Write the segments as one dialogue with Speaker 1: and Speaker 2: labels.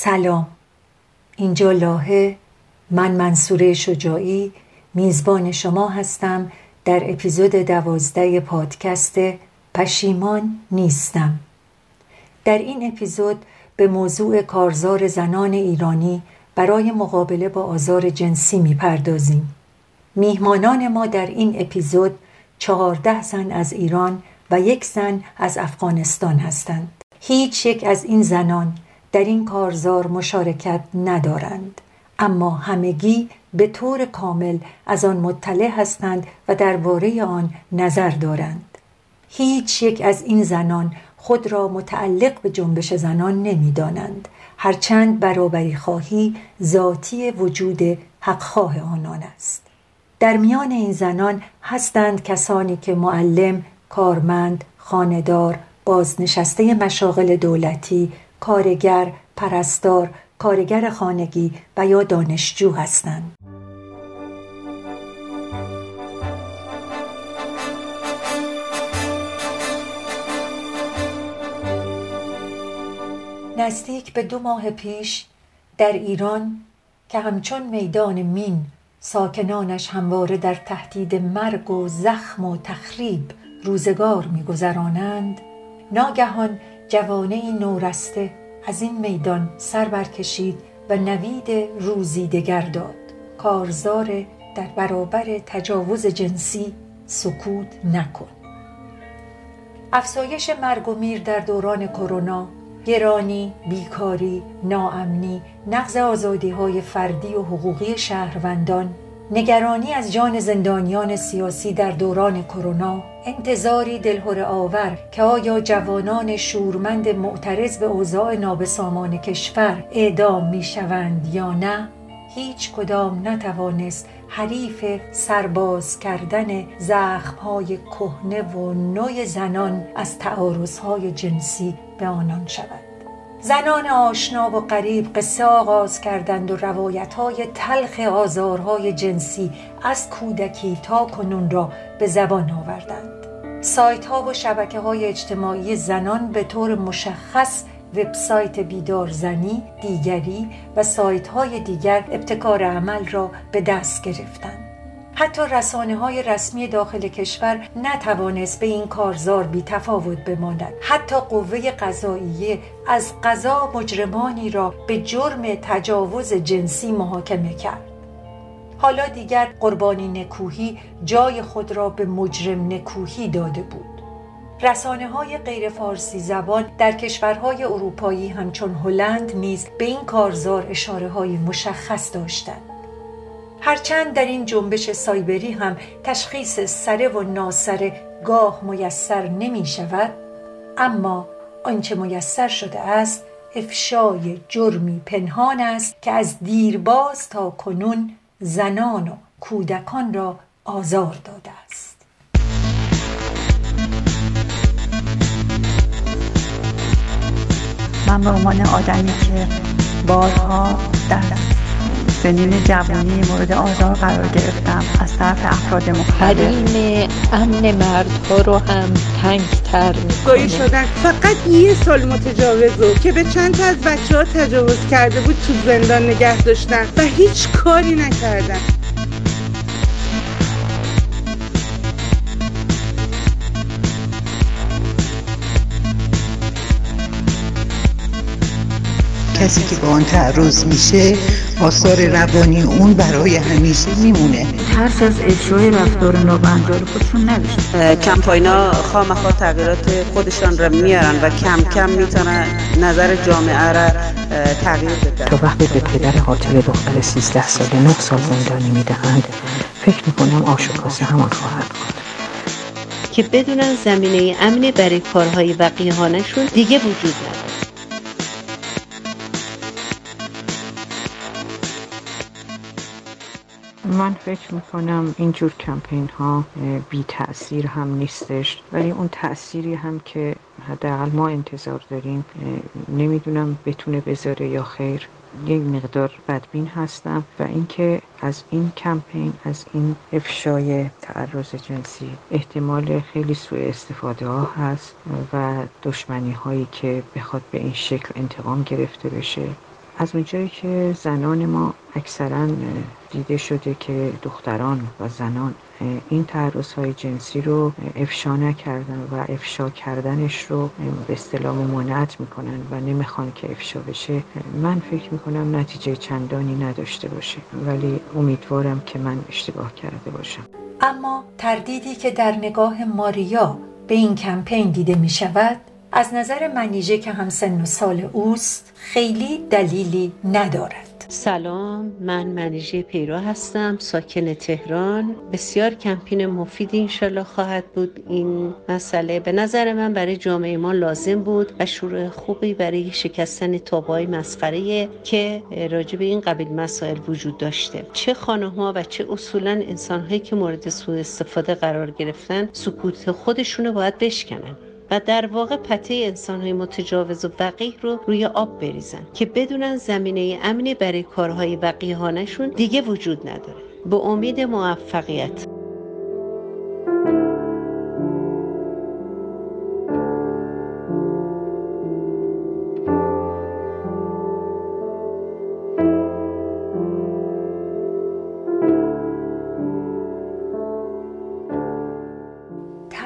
Speaker 1: سلام. اینجا لاهه من منصوره شجاعی میزبان شما هستم. در اپیزود دوازده پادکست پشیمان نیستم. در این اپیزود به موضوع کارزار زنان ایرانی برای مقابله با آزار جنسی می‌پردازیم. میهمانان ما در این اپیزود چهارده زن از ایران و یک زن از افغانستان هستند. هیچ یک از این زنان در این کارزار مشارکت ندارند. اما همگی به طور کامل از آن مطلع هستند و درباره آن نظر دارند. هیچ یک از این زنان خود را متعلق به جنبش زنان نمی‌دانند. هرچند برابری خواهی ذاتی وجود حقخواه آنان است. در میان این زنان هستند کسانی که معلم، کارمند، خاندار، بازنشسته مشاغل دولتی، کارگر، پرستار، کارگر خانگی و یا دانشجو هستند. نزدیک به دو ماه پیش در ایران که همچون میدان مین ساکنانش همواره در تهدید مرگ و زخم و تخریب روزگار میگذرانند ناگهان جوانه نورسته از این میدان سر برکشید و نوید روزی دگر داد. کارزار در برابر تجاوز جنسی سکوت نکن. افزایش مرگ و میر در دوران کرونا گرانی، بیکاری، ناامنی، نقض آزادی های فردی و حقوقی شهروندان نگرانی از جان زندانیان سیاسی در دوران کرونا انتظاری دلهور آور که آیا جوانان شورمند معترض به اوضاع نابسامان کشور اعدام می شوند یا نه هیچ کدام نتوانست حریف سرباز کردن زخمهای کهنه و نوع زنان از تعارضهای جنسی به آنان شود. زنان آشنا و قریب قصه آغاز کردند و روایت های تلخ آزارهای جنسی از کودکی تا کنون را به زبان آوردند سایت ها و شبکه های اجتماعی زنان به طور مشخص وبسایت بیدار زنی، دیگری و سایت های دیگر ابتکار عمل را به دست گرفتند. حتی رسانه های رسمی داخل کشور نتوانست به این کارزار بی تفاوت بماند. حتی قوه قضاییه از قضا مجرمانی را به جرم تجاوز جنسی محاکمه کرد. حالا دیگر قربانی نکوهی جای خود را به مجرم نکوهی داده بود. رسانه های غیر فارسی زبان در کشورهای اروپایی همچون هلند نیز به این کارزار اشاره های مشخص داشتند. هرچند در این جنبش سایبری هم تشخیص سره و ناسره گاه میسر نمی شود اما آنچه میسر شده است افشای جرمی پنهان است که از دیرباز تا کنون زنان و کودکان را آزار داده است.
Speaker 2: من به عنوان آدمی که بارها در سنین جوانی مورد آزار قرار گرفتم. از طرف افراد مختلف.
Speaker 3: حریم امن مردها رو هم تنگ تر
Speaker 4: گاهی شدن. فقط یه سال متجاوز که به چند تا از بچه ها تجاوز کرده بود تو زندان نگه داشتن و هیچ کاری نکردن.
Speaker 5: کسی که با آن تعرض میشه آثار روانی اون برای همیشه میمونه.
Speaker 2: ترس از اجرای رفتار نابندار خودشون نداشت
Speaker 6: کمپاینا خامخا تغییرات خودشان را میارن و کم کم می‌تونن نظر جامعه را تغییر بدن
Speaker 7: تا وقتی به پدر قاتل دختر 13 ساله 9 سال زندانی می‌دهند فکر می‌کنم آشوکاسه همان خواهد بود.
Speaker 3: که بدونن زمینه امنی برای کارهای وقیهانشون دیگه وجود نداره.
Speaker 7: من فکر می‌کنم اینجور کمپین ها بی تأثیر هم نیستش. ولی اون تأثیری هم که حداقل ما انتظار داریم نمی‌دونم بتونه بذاره یا خیر. یک مقدار بدبین هستم و اینکه از این کمپین از این افشای تعرض جنسی احتمال خیلی سوء استفاده ها هست و دشمنی هایی که بخواد به این شکل انتقام گرفته بشه. از اونجایی که زنان ما اکثرا دیده شده که دختران و زنان این تعرض های جنسی رو افشا نکردن و افشا کردنش رو به اصطلاح ممانعت می‌کنن و نمی‌خوان که افشا بشه من فکر می‌کنم نتیجه چندانی نداشته باشه. ولی امیدوارم که من اشتباه کرده باشم.
Speaker 1: اما تردیدی که در نگاه ماریا به این کمپین دیده می شود از نظر منیژه که هم سن و سال اوست خیلی دلیلی ندارد.
Speaker 3: سلام من منیژه پیرا هستم ساکن تهران. بسیار کمپین مفید انشالله خواهد بود این مسئله. به نظر من برای جامعه ما لازم بود و شروع خوبی برای شکستن تابای مسخره که راجع به این قبیل مسائل وجود داشته. چه خانه و چه اصولا انسان هایی که مورد سوء استفاده قرار گرفتن سکوت خودشونو باید بشکنن. و در واقع پته انسان های متجاوز و وقیه رو روی آب بریزن که بدونن زمینه امنی برای کارهای وقیهانشون دیگه وجود نداره. به امید موفقیت.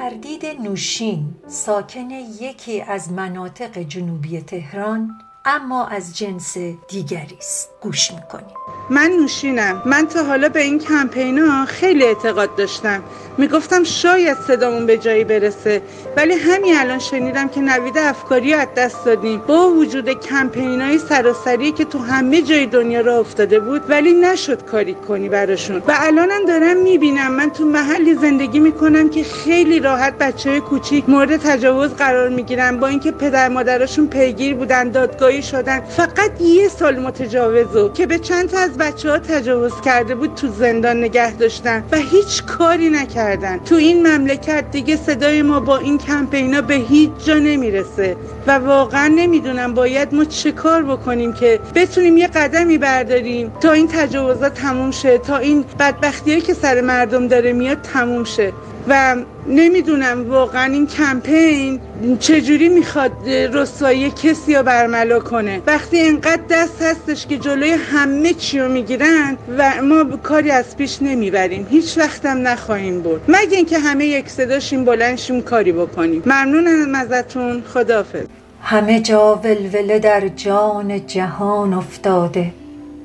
Speaker 1: تردید نوشین ساکن یکی از مناطق جنوبی تهران اما از جنس دیگری است. گوش می‌کنیم.
Speaker 4: من نوشینم. من تا حالا به این کمپینا خیلی اعتقاد داشتم. می‌گفتم شاید صدامون به جایی برسه. ولی همین الان شنیدم که نوید افکاری از دست دادیم. با وجود کمپینای سراسری که تو همه جای دنیا را افتاده بود ولی نشد کاری کنی براشون. و الانم دارم می‌بینم. من تو محلی زندگی می‌کنم که خیلی راحت بچه های کوچیک مورد تجاوز قرار می‌گیرن. با اینکه پدر مادرشون پیگیر بودن دادگاهی شدن. فقط یه سال متجاوزو که به چند تا از بچه ها تجاوز کرده بود تو زندان نگه داشتن و هیچ کاری نکردن. تو این مملکت دیگه صدای ما با این کمپینا به هیچ جا نمی‌رسه و واقعا نمی‌دونم باید ما چه کار بکنیم که بتونیم یه قدمی برداریم تا این تجاوزات تموم شه تا این بدبختی که سر مردم داره میاد تموم شه. و نمی‌دونم واقعا این کمپین چجوری می‌خواد رسوایی کسی رو برملا کنه. وقتی انقدر دست هستش که جلوی همه چی رو می‌گیرن و ما کاری از پیش نمی‌بریم. هیچ وقتم نخواهیم برد. مگه اینکه همه یک صداشیم بلندشیم کاری بکنیم. ممنونم ازتون. خدافظ
Speaker 1: همه جا ولوله در جان جهان افتاده.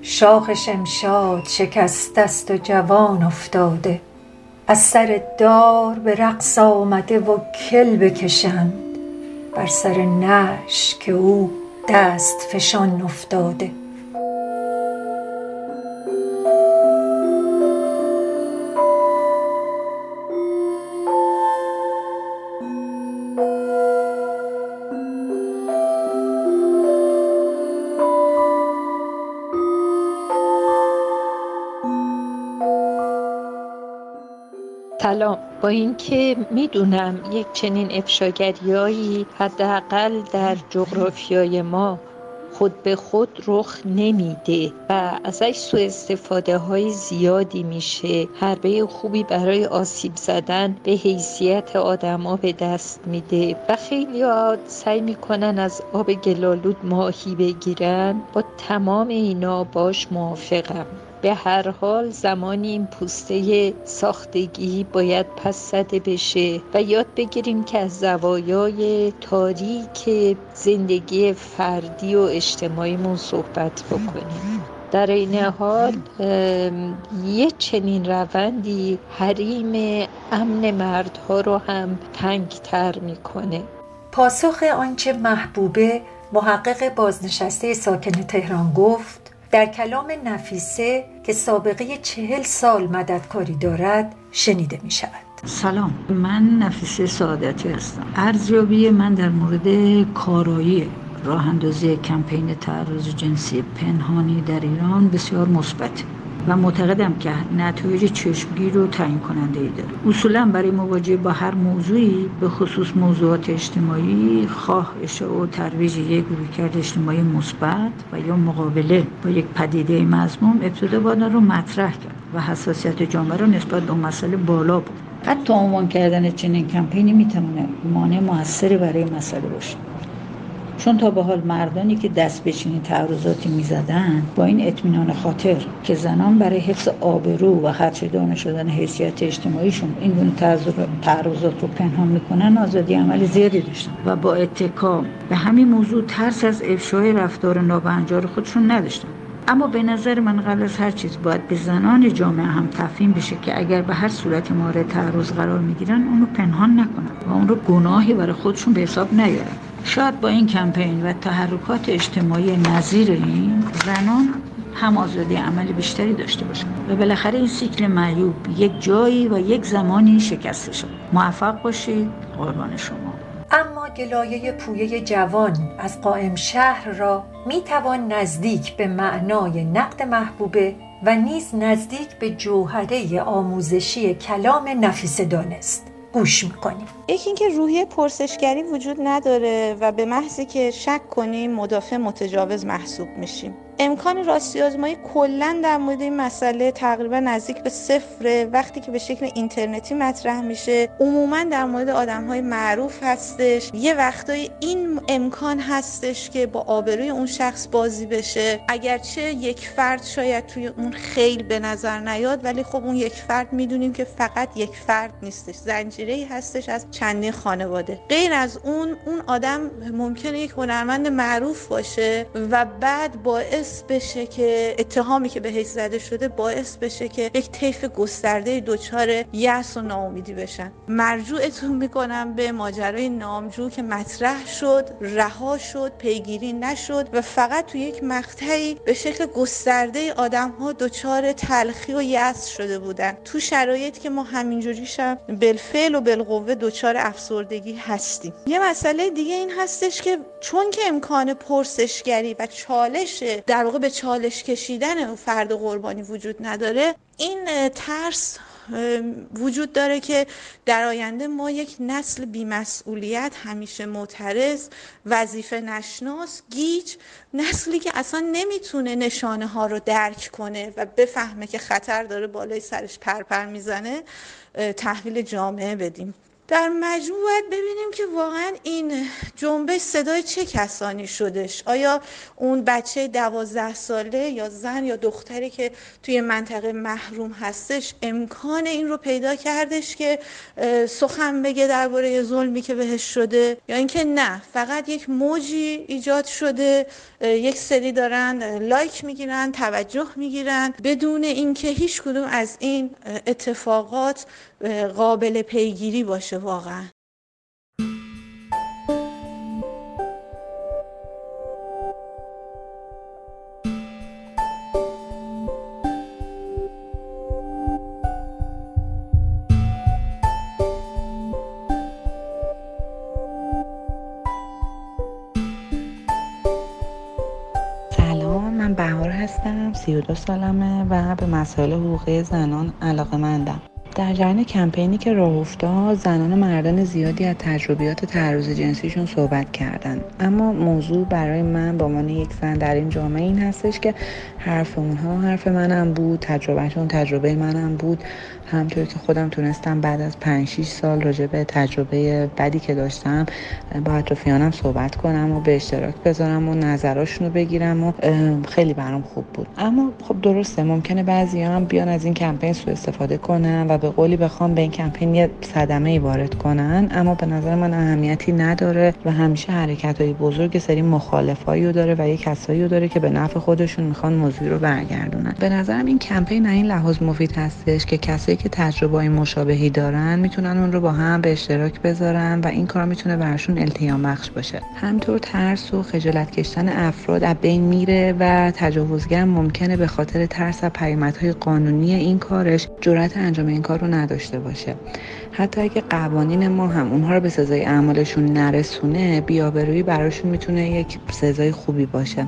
Speaker 1: شاخ شمشاد شکست است و جوان افتاده. از سر دار به رقص آمده و کل بکشند بر سر نعش که او دست فشان افتاده.
Speaker 8: سلام با اینکه می‌دونم یک چنین افشاگریایی حداقل در جغرافیای ما خود به خود رخ نمیده و ازش سوء استفاده های زیادی میشه. حربه خوبی برای آسیب زدن به حیثیت آدما به دست میده و خیلی سعی می‌کنن از آب گلالود ماهی بگیرن. با تمام اینا باش موافقم. به هر حال زمانی این پوسته ساختگی باید پس زده بشه و یاد بگیریم که از زوایای تاریک زندگی فردی و اجتماعیمون صحبت بکنیم. در این حال یه چنین روندی حریم امن مردها رو هم تنگتر می‌کنه.
Speaker 1: پاسخ آنچه محبوبه محقق بازنشسته ساکن تهران گفت در کلام نفیسه که سابقه چهل سال مددکاری دارد شنیده می شود
Speaker 9: سلام. من نفیسه سعادتی هستم. ارزیابی من در مورد کارایی راه اندازی کمپین تعرض جنسی پنهانی در ایران بسیار مثبت و معتقدم که نتایج چشمگیر رو تعیین کننده ای داره. اصولا برای مواجهه با هر موضوعی به خصوص موضوعات اجتماعی خواه اشاع و ترویج یک کرد اجتماعی مثبت و یا مقابله با یک پدیده مضموم ابتدا باید رو مطرح کرد و حساسیت جامعه رو نسبت به مسئله بالا بود حتی عنوان کردن چنین کمپینی می‌تونه مانع موثری برای مسئله باشه. چون تا به حال مردانی که دست به چنین تعرضاتی می‌زدن با این اطمینان خاطر که زنان برای حفظ آبرو و خدشه‌دانه شدن حیثیت اجتماعیشون این گونه تعرضات رو پنهان می‌کنن آزادی عمل زیادی داشتن و با اتکا به همین موضوع ترس از افشای رفتار نابهنجار خودشون نداشتن. اما به نظر من قبل از هر چیز باید به زنان جامعه هم تفهیم بشه که اگر به هر صورت مورد تعرض قرار می‌گیرن اونو پنهان نکنن و اون رو گناهی برای خودشون به حساب نیارن. شاید با این کمپین و تحرکات اجتماعی نظیر این زنان هم آزادی عمل بیشتری داشته باشن. و بالاخره این سیکل معیوب یک جایی و یک زمانی شکسته شد. موفق باشید قربان شما.
Speaker 1: اما گلایه پویه جوان از قائم شهر را می توان نزدیک به معنای نقد محبوبه و نیز نزدیک به جوهره آموزشی کلام نفیس دانست. گوش می‌کنیم.
Speaker 10: یکی اینکه روحیه پرسشگری وجود نداره و به محضی که شک کنیم مدافع متجاوز محسوب میشیم. امکان راستی آزمایی کلا در مورد این مسئله تقریبا نزدیک به صفره وقتی که به شکل اینترنتی مطرح میشه عموما در مورد آدم های معروف هستش. یه وقتای این امکان هستش که با آبروی اون شخص بازی بشه. اگرچه یک فرد شاید توی اون خیل به نظر نیاد ولی خب اون یک فرد می‌دونیم که فقط یک فرد نیستش. زنجیره ای هستش از چندین خانواده. غیر از اون اون آدم ممکنه یک هنرمند معروف باشه و بعد باعث باعث بشه که اتهامی که بهش زده شده باعث بشه که یک طیف گسترده دچار یأس و ناامیدی بشن. مرجوعتون می‌کنم به ماجرای نامجو که مطرح شد رها شد پیگیری نشد و فقط تو یک مقطعی به شکل گسترده آدم ها دچار تلخی و یأس شده بودن. تو شرایط که ما همینجوری شم بالفعل و بالقوه دچار افسردگی هستیم. یه مسئله دیگه این هستش که چون که امکان پرسشگری و چالش در واقع به چالش کشیدن فرد قربانی وجود نداره. این ترس وجود داره که در آینده ما یک نسل بیمسئولیت همیشه معترض وظیفه نشناس گیج نسلی که اصلا نمی‌تونه نشانه ها رو درک کنه و بفهمه که خطر داره بالای سرش پرپر می‌زنه تحویل جامعه بدیم. در مجموع باید ببینیم که واقعا این جنبش صدای چه کسانی شدش آیا اون بچه دوازده ساله یا زن یا دختری که توی منطقه محروم هستش امکان این رو پیدا کردش که سخن بگه درباره ظلمی که بهش شده؟ یا اینکه نه فقط یک موجی ایجاد شده یک سری دارن لایک می‌گیرن توجه می‌گیرن بدون اینکه هیچ کدوم از این اتفاقات قابل پیگیری باشه واقعا.
Speaker 11: من بهار هستم 32 سالمه و به مسائل حقوقی زنان علاقه مندم در جریان کمپینی که راه افتاد زنان و مردان زیادی از تجربیات تعرض جنسیشون صحبت کردن. اما موضوع برای من با عنوان یک زن در این جامعه این هستش که حرف اونها حرف منم بود تجربهشون تجربه منم بود. همطور که خودم تونستم بعد از 5 6 سال راجع به تجربه بدی که داشتم با اطرافیانم صحبت کنم و به اشتراک بذارم و نظراشون رو بگیرم و خیلی برام خوب بود. اما خب درسته ممکنه بعضی هم بیان از این کمپین سوء استفاده کنن و به قولی بخوام به این کمپین یه صدمه ای وارد کنن. اما به نظر من اهمیتی نداره و همیشه حرکت های بزرگ سری مخالفایی رو داره و یه کسایی رو داره که به نفع خودشون می‌خوان موضوع رو برگردونن. به نظرم این کمپین این لحاظ مفید هستش که کسایی که تجربه مشابهی دارن می‌تونن اون رو با هم به اشتراک بذارن و این کار می‌تونه براشون التیام بخش باشه. همطور ترس و خجالت کشتن افراد از بین میره و تجاوزگر ممکنه به خاطر ترس از پیامدهای قانونی این کارش جرأت انجام این کار رو نداشته باشه. حتی اگه قوانین ما هم اونها رو به سزای اعمالشون نرسونه بیابرویی براشون می‌تونه یک سزای خوبی باشه.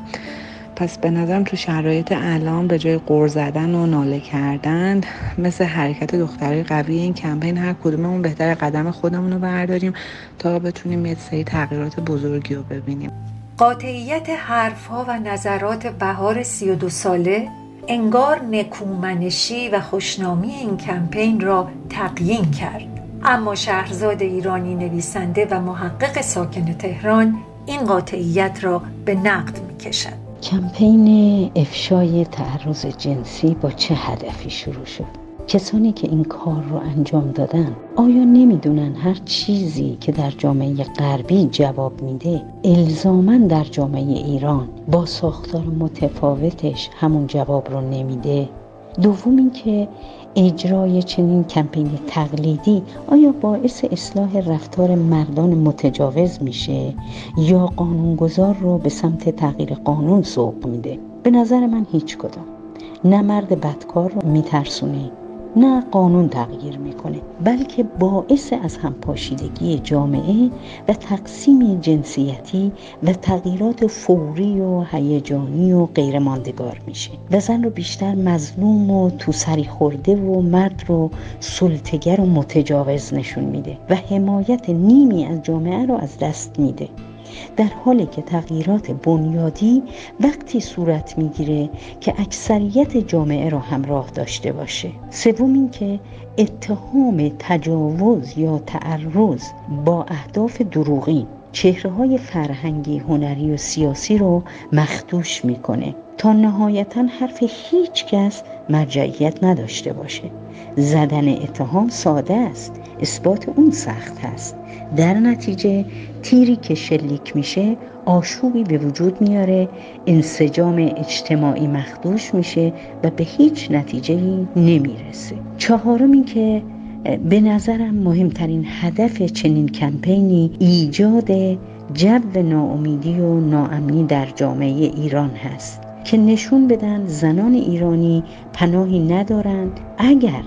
Speaker 11: پس به نظرم تو شرایط الان به جای قور زدن و ناله کردن مثل حرکت دختری قوی این کمپین هر کدوممون بهتر قدم خودمون رو برداریم تا بتونیم یه سری تغییرات بزرگی رو ببینیم.
Speaker 1: قاطعیت حرفها و نظرات بهار سی و دو ساله انگار نکومنشی و خوشنامی این کمپین را تقیین کرد. اما شهرزاد ایرانی نویسنده و محقق ساکن تهران این قاطعیت را به نقد می کشد
Speaker 12: کمپین افشای تعرض جنسی با چه هدفی شروع شد؟ کسانی که این کار رو انجام دادن آیا نمی‌دونن هر چیزی که در جامعه غربی جواب میده الزاما در جامعه ایران با ساختار متفاوتش همون جواب رو نمیده دوم اینکه اجرای چنین کمپین تقلیدی آیا باعث اصلاح رفتار مردان متجاوز میشه؟ یا قانونگذار رو به سمت تغییر قانون سوق میده؟ به نظر من هیچ کدام. نه مرد بدکار رو میترسونه. نه قانون تغییر می‌کنه بلکه باعث از هم پاشیدگی جامعه و تقسیم جنسیتی و تغییرات فوری و هیجانی و غیرماندگار میشه. و زن رو بیشتر مظلوم و تو سری خورده و مرد رو سلطگر و متجاوز نشون میده و حمایت نیمی از جامعه رو از دست میده. در حالی که تغییرات بنیادی وقتی صورت می‌گیره که اکثریت جامعه را همراه داشته باشه. سوم اینکه اتهام تجاوز یا تعرض با اهداف دروغین چهره های فرهنگی، هنری و سیاسی رو مخدوش می‌کنه تا نهایتا حرف هیچ کس مرجعیت نداشته باشه. زدن اتهام ساده است اثبات اون سخت هست در نتیجه تیری که شلیک میشه آشوبی به وجود میاره انسجام اجتماعی مخدوش میشه و به هیچ نتیجه نمی‌رسه. چهارم این که به نظرم مهمترین هدف چنین کمپینی ایجاد جو ناامیدی و ناامنی در جامعه ایران هست که نشون بدن زنان ایرانی پناهی ندارند اگر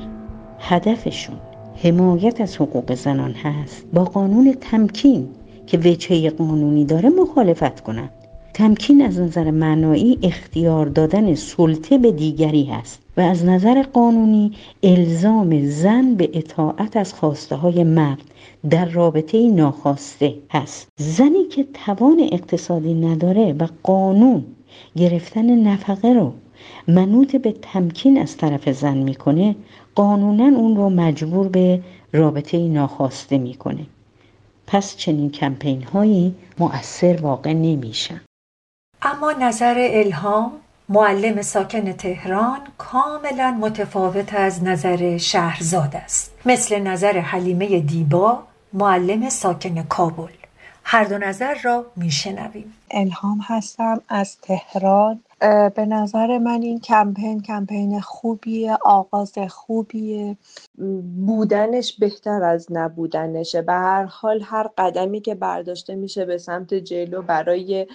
Speaker 12: هدفشون حمایت از حقوق زنان هست با قانون تمکین که وجهه قانونی داره مخالفت کنند. تمکین از نظر معنایی اختیار دادن سلطه به دیگری هست و از نظر قانونی الزام زن به اطاعت از خواسته های مرد در رابطه ناخواسته هست. زنی که توان اقتصادی نداره و قانون گرفتن نفقه رو منوط به تمکین از طرف زن می‌کنه قانونا اون رو مجبور به رابطه ناخواسته می‌کنه. پس چنین کمپین هایی مؤثر واقع نمیشن.
Speaker 1: اما نظر الهام معلم ساکن تهران کاملا متفاوت از نظر شهرزاد است. مثل نظر حلیمه دیبا معلم ساکن کابل. هر دو نظر را میشنویم.
Speaker 13: الهام هستم از تهران. به نظر من این کمپین کمپین خوبیه آغاز خوبیه. بودنش بهتر از نبودنشه. به هر حال هر قدمی که برداشته میشه به سمت جلو برای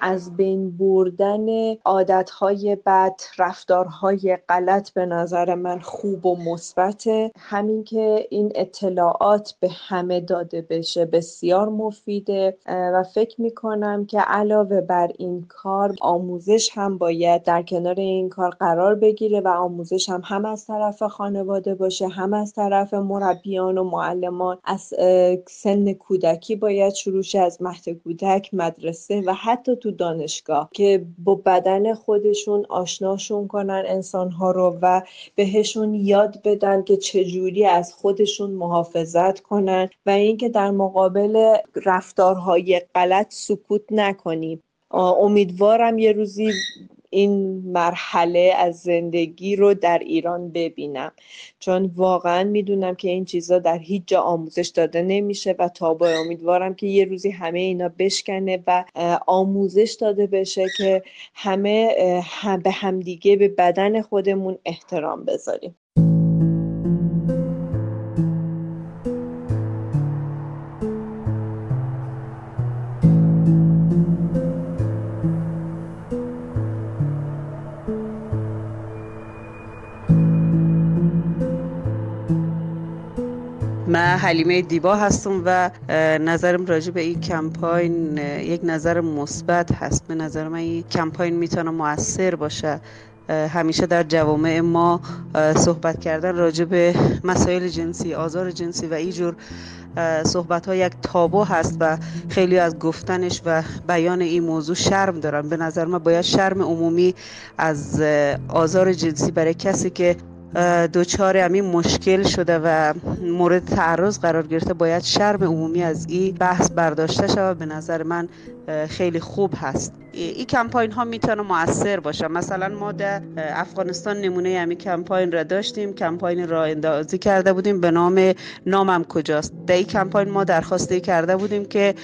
Speaker 13: از بین بردن عادتهای بد رفتارهای غلط به نظر من خوب و مثبته. همین که این اطلاعات به همه داده بشه بسیار مفیده. و فکر می‌کنم که علاوه بر این کار آموزش هم باید در کنار این کار قرار بگیره و آموزش هم هم از طرف خانواده باشه هم از طرف مربیان و معلمان. از سن کودکی باید شروع از مهد کودک مدرسه و حتی تو دانشگاه که با بدن خودشون آشناشون کنن انسانها رو و بهشون یاد بدن که چجوری از خودشون محافظت کنن و اینکه در مقابل رفتارهای غلط سکوت نکنیم امیدوارم یه روزی این مرحله از زندگی رو در ایران ببینم. چون واقعا می‌دونم که این چیزا در هیچ جا آموزش داده نمیشه و تا با امیدوارم که یه روزی همه اینا بشکنه و آموزش داده بشه که همه به همدیگه به بدن خودمون احترام بذاریم.
Speaker 6: حلیمه دیبا هستم و نظرم راجع به این کمپاین یک نظر مثبت هست. به نظر من این کمپاین می‌تونه موثر باشه. همیشه در جوامع ما صحبت کردن راجع به مسائل جنسی آزار جنسی و اینجور صحبت ها یک تابو هست و خیلی از گفتنش و بیان این موضوع شرم دارن. به نظر من باید شرم عمومی از آزار جنسی برای کسی که دوچار همین مشکل شده و مورد تعرض قرار گرفته باید شرم عمومی از این بحث برداشته شود. به نظر من خیلی خوب هست. این کمپاین ها می‌تونه موثر باشه. مثلا ما در افغانستان نمونه همین کمپاین را داشتیم کمپاین را اندازی کرده بودیم به نام نامم کجاست. در این کمپاین ما درخواسته کرده بودیم که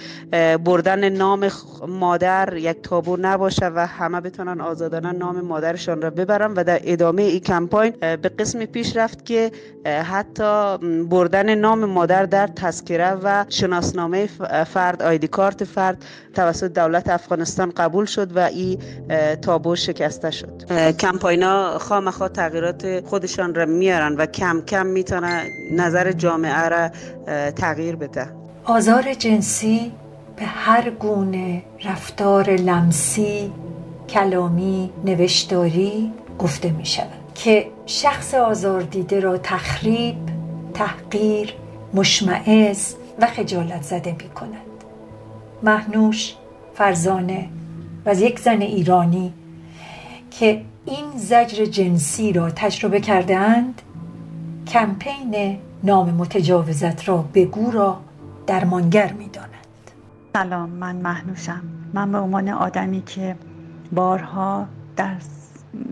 Speaker 6: بردن نام مادر یک تابو نباشه و همه بتونن آزادانه نام مادرشان را ببرن و در ادامه این کمپاین به قسم پیش رفت که حتی بردن نام مادر در تذکره و شناسنامه فرد آیدی کارت فرد توسط دولت افغانستان قبول شد و این تابو شکسته شد. کمپاینا خامخا تغییرات خودشان را میارن و کم کم می‌تونه نظر جامعه را تغییر بده.
Speaker 1: آزار جنسی به هر گونه رفتار لمسی کلامی نوشتاری گفته می شود که شخص آزار دیده را تخریب تحقیر مشمعز و خجالت زده می کند محنوش فرزانه و یک زن ایرانی که این زجر جنسی را تجربه کردهاند کمپین نام متجاوزت را بگو را درمانگر می دانند.
Speaker 2: سلام من محنوشم من به عنوان آدمی که بارها در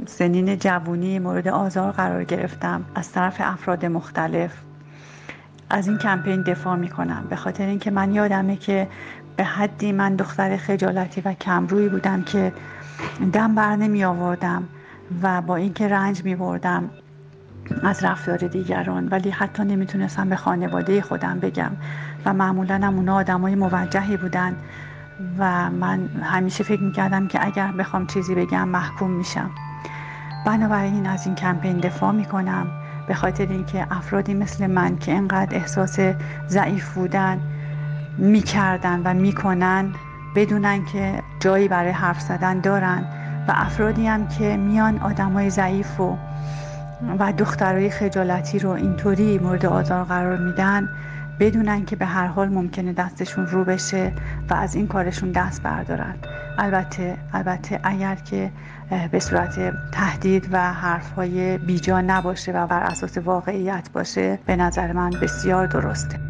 Speaker 2: سنین جوونی مورد آزار قرار گرفتم از طرف افراد مختلف از این کمپین دفاع می کنم به خاطر اینکه من یادمه که به حدی من دختر خجالتی و کمرویی بودم که دم بر نمی آوردم و با اینکه رنج می بردم از رفتار دیگران ولی حتی نمی‌تونستم به خانواده خودم بگم و معمولا هم اونا آدم های موجهی بودن و من همیشه فکر می‌کردم که اگر بخوام چیزی بگم محکوم میشم. بنابراین از این کمپین دفاع می‌کنم به خاطر اینکه افرادی مثل من که انقدر احساس ضعیف بودن می‌کردن و می‌کنن بدونن که جایی برای حرف زدن دارن و افرادی هم که میان آدمای ضعیف و و دخترای خجالتی رو اینطوری مورد آزار قرار میدن بدونن که به هر حال ممکنه دستشون رو بشه و از این کارشون دست بردارن. البته البته اگر که به صورت تهدید و حرفهای بیجا نباشه و بر اساس واقعیت باشه به نظر من بسیار درسته.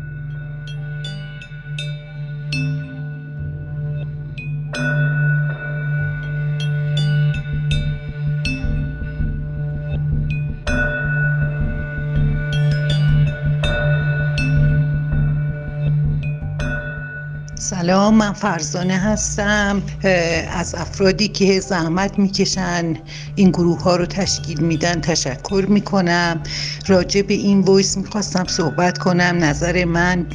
Speaker 5: سلام من فرزانه هستم از افرادی که زحمت می‌کشن این گروه ها رو تشکیل میدن تشکر می‌کنم. راجع به این ویس می‌خواستم صحبت کنم. نظر من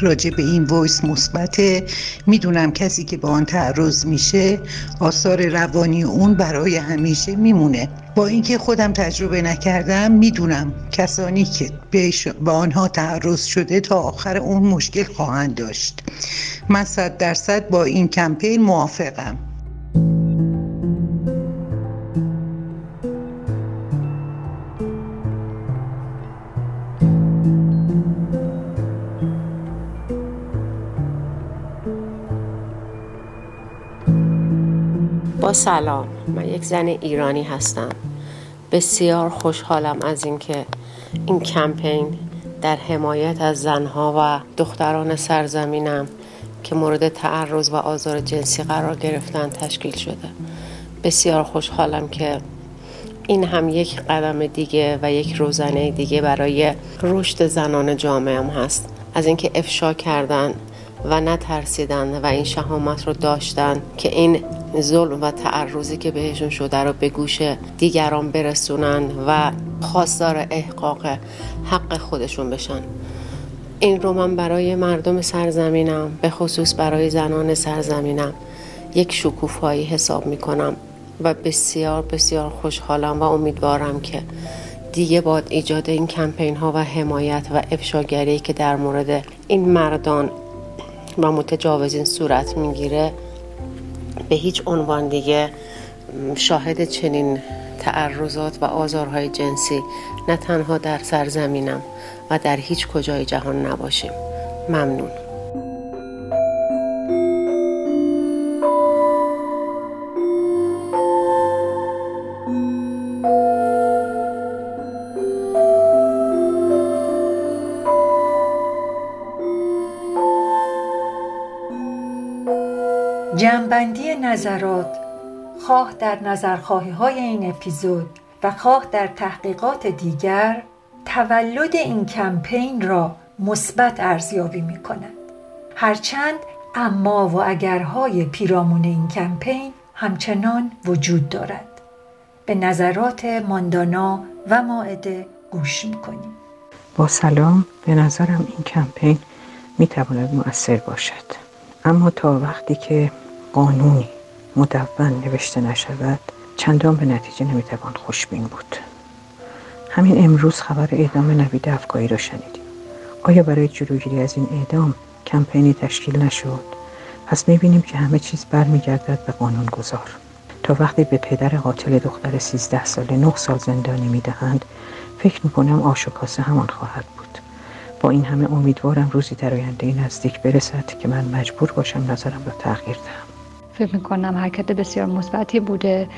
Speaker 5: راجع به این ویس مثبته. می‌دونم کسی که با آن تعرض میشه آثار روانی اون برای همیشه میمونه. با اینکه خودم تجربه نکردم می‌دونم کسانی که به آنها تعرض شده تا آخر اون مشکل خواهند داشت. من صد درصد با این کمپین موافقم.
Speaker 3: با سلام. من یک زن ایرانی هستم. بسیار خوشحالم از اینکه این کمپین در حمایت از زنها و دختران سرزمینم که مورد تعرض و آزار جنسی قرار گرفتن تشکیل شده. بسیار خوشحالم که این هم یک قدم دیگه و یک روزنه دیگه برای رشد زنان جامعه هم هست. از اینکه افشا کردن و نترسیدن و این شهامت رو داشتن که این ظلم و تعرضی که بهشون شده رو به گوش دیگران برسونن و خواستار احقاق حق خودشون بشن. این رو من برای مردم سرزمینم به خصوص برای زنان سرزمینم یک شکوفایی حساب می کنم و بسیار بسیار خوشحالم و امیدوارم که دیگه باد ایجاد این کمپین ها و حمایت و افشاگری که در مورد این مردان و متجاوزین صورت می‌گیره به هیچ عنوان دیگه شاهد چنین تعرضات و آزارهای جنسی نه تنها در سرزمینم و در هیچ کجای جهان نباشیم. ممنون.
Speaker 1: نظرات خواه در نظرخواهی های این اپیزود و خواه در تحقیقات دیگر تولد این کمپین را مثبت ارزیابی می کند. هرچند اما و اگرهای پیرامون این کمپین همچنان وجود دارد. به نظرات ماندانا و ماعده گوش می‌کنیم
Speaker 7: با سلام به نظرم این کمپین می‌تواند مؤثر باشد اما تا وقتی که قانونی مدون نوشته نشود چندان به نتیجه نمی‌توان خوشبین بود. همین امروز خبر اعدام نوید افکاری را شنیدیم. آیا برای جلوگیری از این اعدام کمپینی تشکیل نشد؟ پس می‌بینیم که همه چیز برمیگردد به قانون گذار تا وقتی به پدر قاتل دختر 13 ساله 9 سال زندانی می‌دهند فکر می‌کنم آش و کاسه همان خواهد بود. با این همه امیدوارم روزی در آینده نزدیک برسد که من مجبور باشم نظرم را تغییر دهم.
Speaker 14: فکر می‌کنم حرکت بسیار مثبتی بوده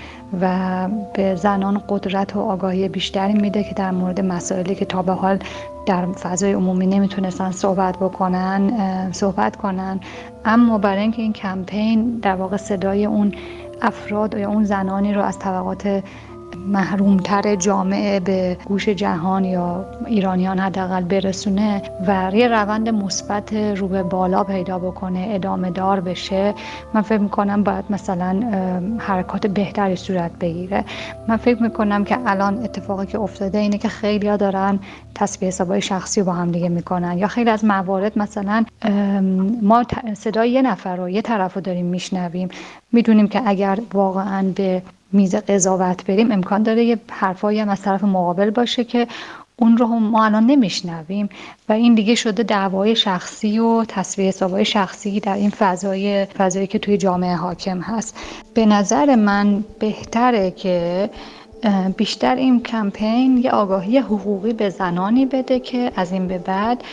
Speaker 14: و به زنان قدرت و آگاهی بیشتری میده که در مورد مسائلی که تا به حال در فضای عمومی نمی‌تونستن صحبت بکنن صحبت کنن. اما برای اینکه این کمپین در واقع صدای اون افراد یا اون زنانی رو از طبقات محرومتر جامعه به گوش جهان یا ایرانیان حداقل برسونه و یه روند مثبت رو به بالا پیدا بکنه ادامه دار بشه من فکر می‌کنم باید مثلا حرکات بهتری صورت بگیره. من فکر می‌کنم که الان اتفاقی که افتاده اینه که خیلی ها دارن تصفیه حسابای شخصی با هم دیگه می‌کنن یا خیلی از موارد مثلا ما صدای یه نفر رو یه طرف رو داریم میشنویم. می‌دونیم که اگر واقعا به میز قضاوت بریم امکان داره یه حرفایی هم از طرف مقابل باشه که اون رو ما الان نمیشنویم. و این دیگه شده دعوای شخصی و تصویه حسابای شخصی در این فضای فضایی که توی جامعه حاکم هست. به نظر من بهتره که بیشتر این کمپین یه آگاهی حقوقی به زنانی بده که از این به بعد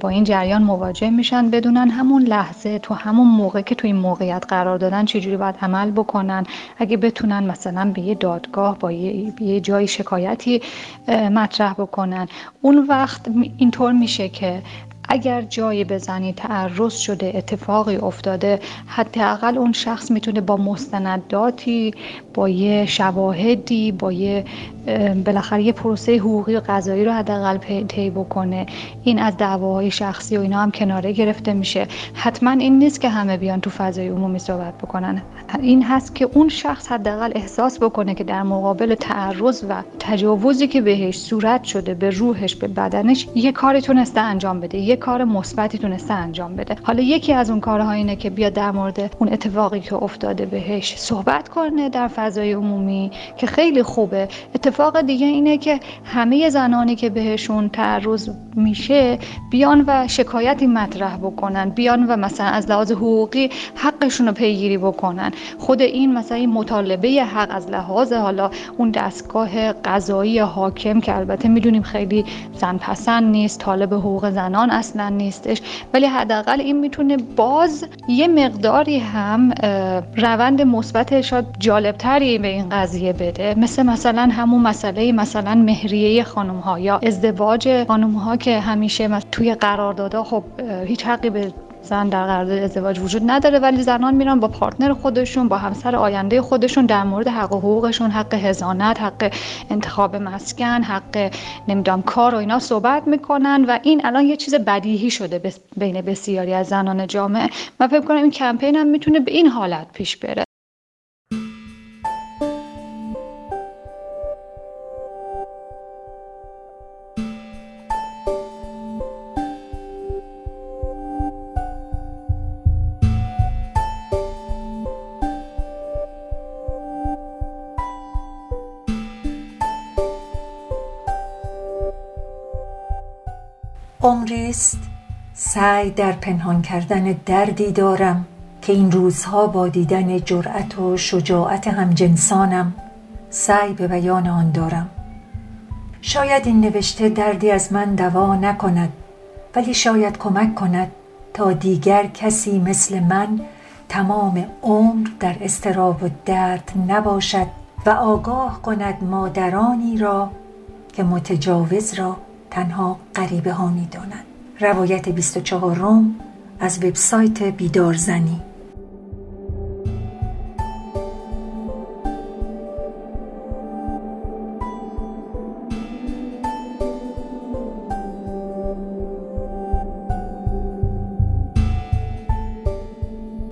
Speaker 14: با این جریان مواجه میشن. بدونن همون لحظه تو همون موقع که تو این موقعیت قرار دادن چجوری باید عمل بکنن. اگه بتونن مثلا به یه دادگاه با یه, جای شکایتی مطرح بکنن. اون وقت اینطور میشه که اگر جای بزنی تعرض شده اتفاقی افتاده حداقل اون شخص می‌تونه با مستنداتی با یه شواهدی با یه بالاخره یه پروسه حقوقی و قضایی رو حداقل طی بکنه. این از دعواهای شخصی و اینا هم کناره گرفته میشه. حتما این نیست که همه بیان تو فضای عمومی صحبت بکنن. این هست که اون شخص حداقل احساس بکنه که در مقابل تعرض و تجاوزی که بهش صورت شده به روحش به بدنش یه کاری تونسته انجام بده. یه کار مثبتی تونسته انجام بده. حالا یکی از اون کارها اینه که بیا در مورد اون اتفاقی که افتاده بهش صحبت کنه در فضای عمومی که خیلی خوبه. اتفاق دیگه اینه که همه زنانی که بهشون تعرض میشه بیان و شکایتی مطرح بکنن بیان و مثلا از لحاظ حقوقی حقشون رو پیگیری بکنن. خود این مثلا این مطالبه حق از لحاظ حالا اون دستگاه قضایی حاکم که البته می‌دونیم خیلی زن پسند نیست طالب حقوق زنان اصلا نیستش ولی حداقل این می‌تونه باز یه مقداری هم روند مثبت شاید جالبتری به این قضیه بده. مثل مثلا همون مسئله مثلا مهریه خانم ها یا ازدواج خانم ها که همیشه توی قراردادها خب هیچ حقی به زن در قرارداد ازدواج وجود نداره ولی زنان میرن با پارتنر خودشون با همسر آینده خودشون در مورد حق و حقوقشون حق هزانت حق انتخاب مسکن حق نمی‌دونم کار و اینا صحبت می‌کنن و این الان یه چیز بدیهی شده بین بسیاری از زنان جامعه. من فکر کنم این کمپین هم می‌تونه به این حالت پیش بره.
Speaker 1: عمریست سعی در پنهان کردن دردی دارم که این روزها با دیدن جرأت و شجاعت همجنسانم سعی به بیان آن دارم شاید این نوشته دردی از من دوا نکند ولی شاید کمک کند تا دیگر کسی مثل من تمام عمر در استراب و درد نباشد و آگاه کند مادرانی را که متجاوز را تنها غریبه ها می دانند. روایت 24 روم از وبسایت بیدارزنی.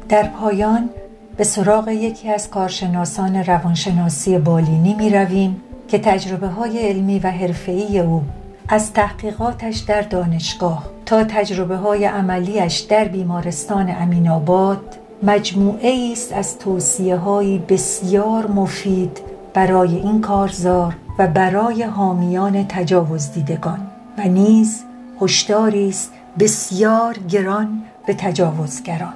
Speaker 1: در پایان به سراغ یکی از کارشناسان روانشناسی بالینی می رویم که تجربه های علمی و حرفه‌ای او از تحقیقاتش در دانشگاه تا تجربه های عملیش در بیمارستان امین آباد مجموعه است از توصیه های بسیار مفید برای این کارزار و برای حامیان تجاوز دیدگان و نیز هشداری است بسیار گران به تجاوزگران.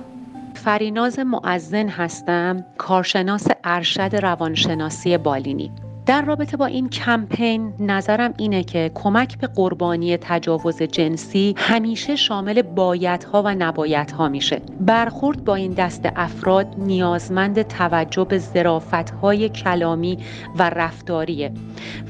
Speaker 15: فریناز معزن هستم کارشناس ارشد روانشناسی بالینی. در رابطه با این کمپین نظرم اینه که کمک به قربانی تجاوز جنسی همیشه شامل بایدها و نبایدها میشه. برخورد با این دست افراد نیازمند توجه به های کلامی و رفتاریه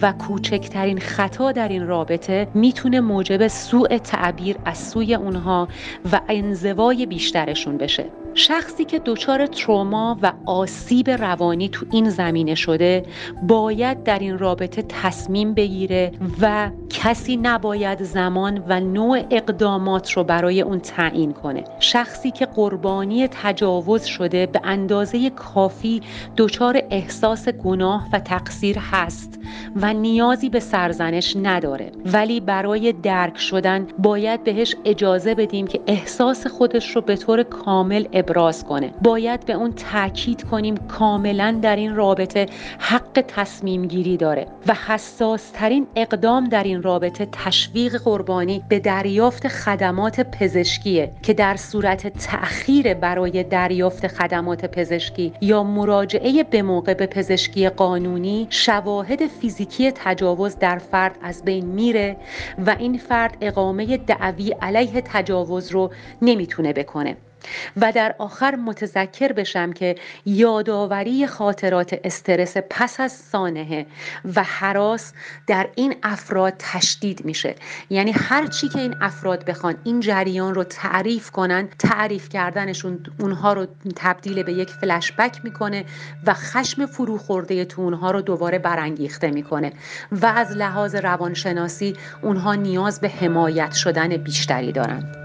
Speaker 15: و کوچکترین خطا در این رابطه می‌تونه موجب سوء تعبیر از سوی اونها و انزوای بیشترشون بشه. شخصی که دچار تروما و آسیب روانی تو این زمینه شده باید در این رابطه تصمیم بگیره و کسی نباید زمان و نوع اقدامات رو برای اون تعیین کنه. شخصی که قربانی تجاوز شده به اندازه کافی دچار احساس گناه و تقصیر هست و نیازی به سرزنش نداره. ولی برای درک شدن باید بهش اجازه بدیم که احساس خودش رو به طور کامل ابراز کنه. باید به اون تاکید کنیم کاملا در این رابطه حق تصمیم گیری داره و حساس ترین اقدام در این رابطه تشویق قربانی به دریافت خدمات پزشکیه که در صورت تأخیر برای دریافت خدمات پزشکی یا مراجعه به موقع به پزشکی قانونی شواهد فیزیکی تجاوز در فرد از بین میره و این فرد اقامه دعوی علیه تجاوز رو نمی‌تونه بکنه. و در آخر متذکر بشم که یادآوری خاطرات استرس پس از سانحه و حراس در این افراد تشدید میشه. یعنی هر چی که این افراد بخوان این جریان رو تعریف کنن تعریف کردنشون اونها رو تبدیل به یک فلشبک می‌کنه و خشم فرو خورده تو اونها رو دوباره برانگیخته می‌کنه و از لحاظ روانشناسی اونها نیاز به حمایت شدن بیشتری دارند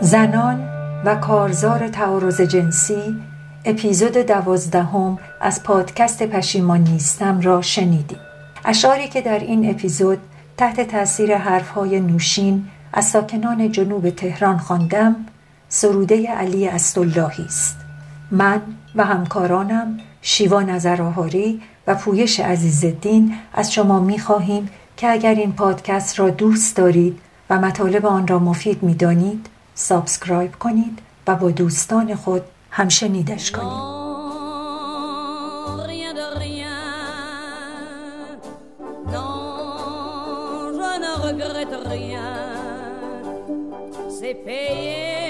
Speaker 1: زنان و کارزار تعارض جنسی اپیزود دوازدهم از پادکست پشیمان نیستم را شنیدیم اشعاری که در این اپیزود تحت تاثیر حرفهای نوشین از ساکنان جنوب تهران خواندم سروده علی استاللهی است. من و همکارانم شیوا نظرآهاری و پویش عزیزالدین از شما می خواهیم که اگر این پادکست را دوست دارید و مطالب آن را مفید می دانید سابسکرایب کنید و با دوستان خود همشنیدش کنید. C'est